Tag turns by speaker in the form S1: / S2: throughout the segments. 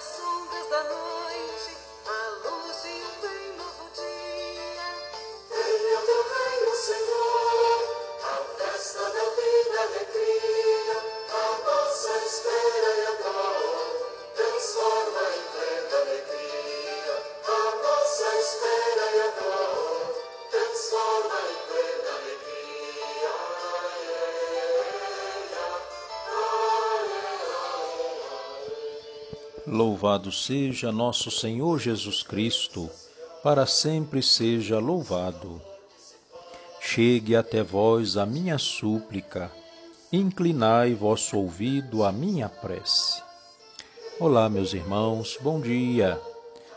S1: So. Louvado seja nosso Senhor Jesus Cristo, para sempre seja louvado. Chegue até vós a minha súplica, inclinai vosso ouvido à minha prece. Olá, meus irmãos, bom dia.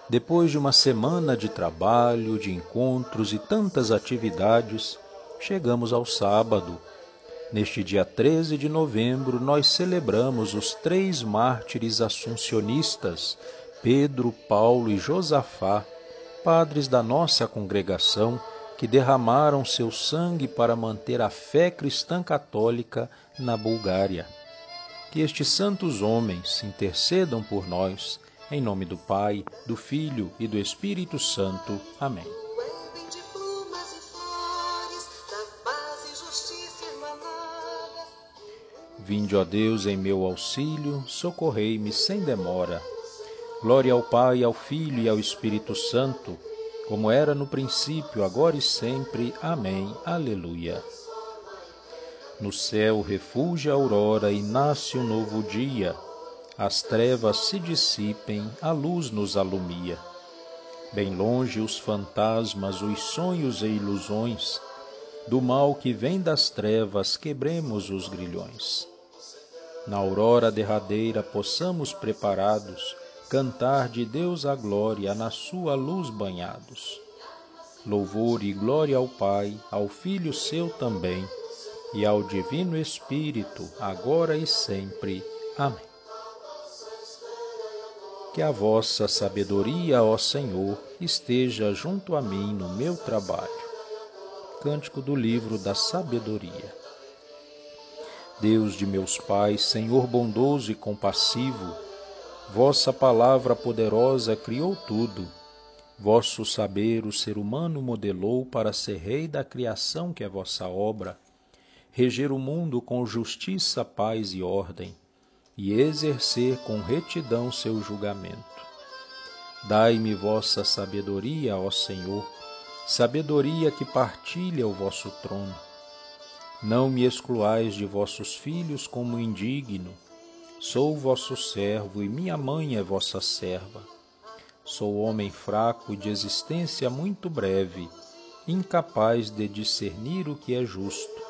S1: Depois de uma semana de trabalho, de encontros e tantas atividades, chegamos ao sábado Neste dia 13 de novembro, nós celebramos os três mártires assuncionistas, Pedro, Paulo e Josafá, padres da nossa congregação, que derramaram seu sangue para manter a fé cristã católica na Bulgária. Que estes santos homens intercedam por nós, em nome do Pai, do Filho e do Espírito Santo. Amém. Vinde, ó Deus, em meu auxílio, socorrei-me sem demora. Glória ao Pai, ao Filho e ao Espírito Santo, como era no princípio, agora e sempre. Amém. Aleluia. No céu refúgio a aurora e nasce um novo dia. As trevas se dissipem, a luz nos alumia. Bem longe os fantasmas, os sonhos e ilusões, do mal que vem das trevas, quebremos os grilhões na aurora derradeira possamos preparados cantar de Deus a glória na sua luz banhados. Louvor e glória ao Pai, ao Filho seu também, e ao Divino Espírito, agora e sempre. Amém. Que a vossa sabedoria, ó Senhor, esteja junto a mim no meu trabalho. Cântico do livro da sabedoria. Deus de meus pais, Senhor bondoso e compassivo, vossa palavra poderosa criou tudo. Vosso saber o ser humano modelou para ser rei da criação que é vossa obra, reger o mundo com justiça, paz e ordem, e exercer com retidão seu julgamento. Dai-me vossa sabedoria, ó Senhor, sabedoria que partilha o vosso trono não me excluais de vossos filhos como indigno. Sou vosso servo e minha mãe é vossa serva. Sou homem fraco de existência muito breve, incapaz de discernir o que é justo.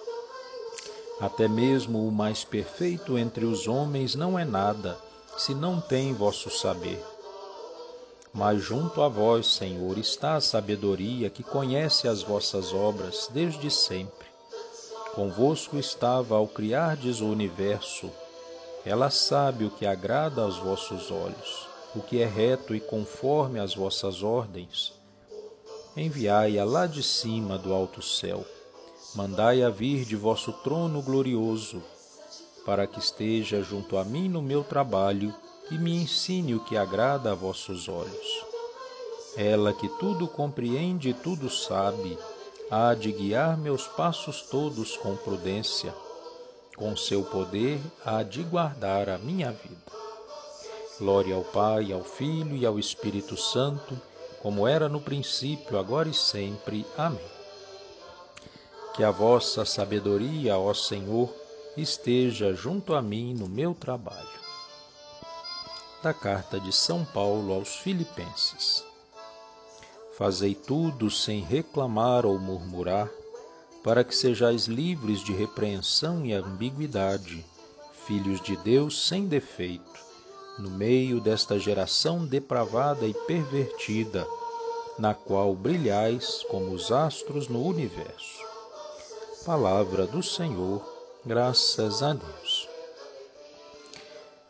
S1: Até mesmo o mais perfeito entre os homens não é nada, se não tem vosso saber. Mas junto a vós, Senhor, está a sabedoria que conhece as vossas obras desde sempre Convosco estava ao criardes o universo. Ela sabe o que agrada aos vossos olhos, o que é reto e conforme às vossas ordens. Enviai-a lá de cima do alto céu. Mandai-a vir de vosso trono glorioso, para que esteja junto a mim no meu trabalho e me ensine o que agrada a vossos olhos. Ela que tudo compreende e tudo sabe, há de guiar meus passos todos com prudência, com seu poder há de guardar a minha vida. Glória ao Pai, ao Filho e ao Espírito Santo, como era no princípio, agora e sempre. Amém. Que a vossa sabedoria, ó Senhor, esteja junto a mim no meu trabalho. Da carta de São Paulo aos Filipenses. Fazei tudo sem reclamar ou murmurar, para que sejais livres de repreensão e ambiguidade, filhos de Deus sem defeito, no meio desta geração depravada e pervertida, na qual brilhais como os astros no universo. Palavra do Senhor, graças a Deus.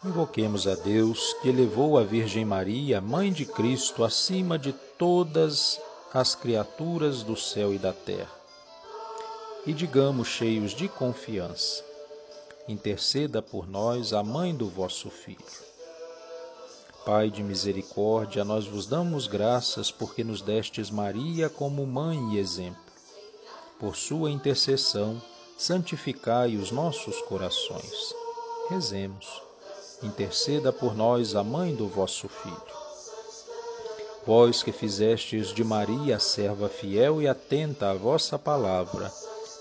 S1: Invoquemos a Deus que elevou a Virgem Maria, Mãe de Cristo, acima de todas as criaturas do céu e da terra. E digamos cheios de confiança: interceda por nós a mãe do vosso Filho. Pai de misericórdia, nós vos damos graças porque nos destes Maria como mãe e exemplo. Por sua intercessão, santificai os nossos corações. Rezemos interceda por nós a mãe do vosso Filho. Vós que fizestes de Maria serva fiel e atenta à vossa palavra,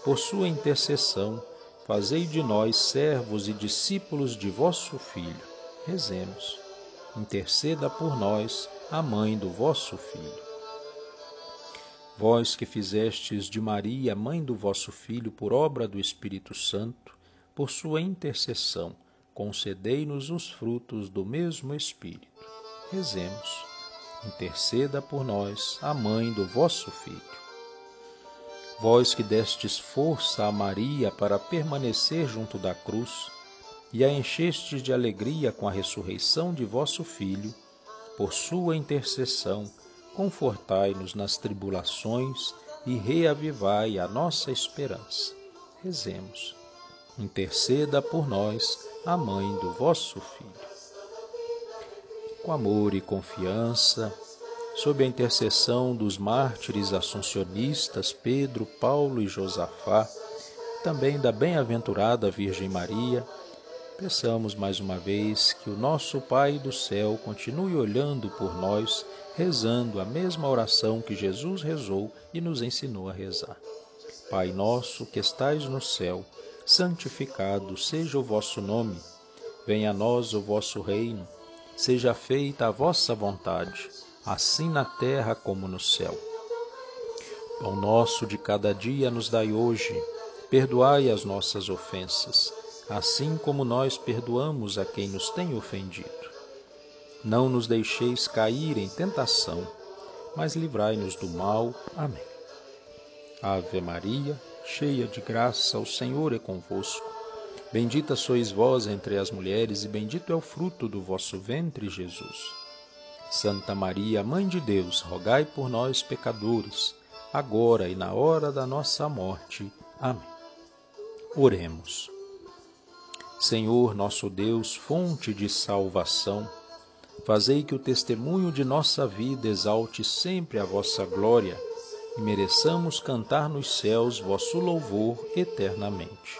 S1: por sua intercessão, fazei de nós servos e discípulos de vosso Filho. Rezemos. interceda por nós, a mãe do vosso Filho. Vós que fizestes de Maria, mãe do vosso Filho, por obra do Espírito Santo, por sua intercessão, concedei-nos os frutos do mesmo Espírito. Rezemos. Interceda por nós, a mãe do vosso Filho. Vós que destes força a Maria para permanecer junto da cruz, e a enchestes de alegria com a ressurreição de vosso Filho, por sua intercessão, confortai-nos nas tribulações e reavivai a nossa esperança. Rezemos. Interceda por nós, a mãe do vosso Filho. Com amor e confiança, sob a intercessão dos mártires assuncionistas Pedro, Paulo e Josafá, também da bem-aventurada Virgem Maria, Peçamos mais uma vez que o nosso Pai do céu continue olhando por nós, rezando a mesma oração que Jesus rezou e nos ensinou a rezar. Pai nosso que estais no céu, santificado seja o vosso nome. Venha a nós o vosso reino. Seja feita a vossa vontade, assim na terra como no céu. Pão nosso de cada dia nos dai hoje. Perdoai as nossas ofensas assim como nós perdoamos a quem nos tem ofendido. Não nos deixeis cair em tentação, mas livrai-nos do mal. Amém. Ave Maria, cheia de graça, o Senhor é convosco. Bendita sois vós entre as mulheres, e bendito é o fruto do vosso ventre, Jesus. Santa Maria, Mãe de Deus, rogai por nós, pecadores, agora e na hora da nossa morte. Amém. Oremos. Senhor nosso Deus, fonte de salvação, fazei que o testemunho de nossa vida exalte sempre a vossa glória e mereçamos cantar nos céus vosso louvor eternamente.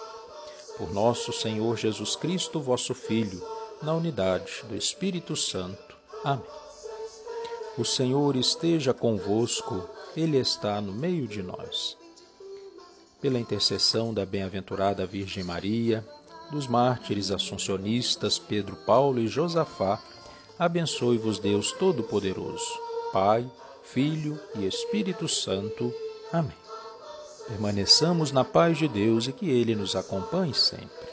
S1: Por nosso Senhor Jesus Cristo, vosso Filho, na unidade do Espírito Santo. Amém. O Senhor esteja convosco, Ele está no meio de nós. Pela intercessão da bem-aventurada Virgem Maria, dos mártires assuncionistas Pedro, Paulo e Josafá, abençoe-vos Deus Todo-Poderoso, Pai, Filho e Espírito Santo. Amém. Permaneçamos na paz de Deus e que Ele nos acompanhe sempre.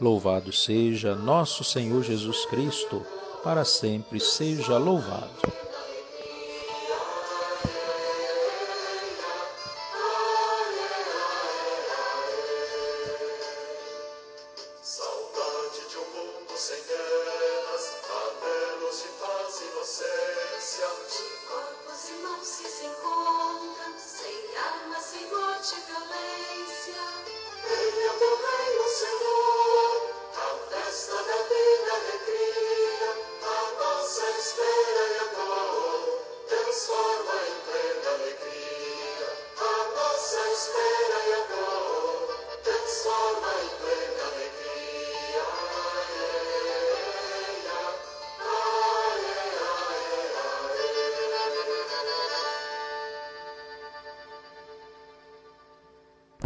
S1: Louvado seja nosso Senhor Jesus Cristo, para sempre seja louvado.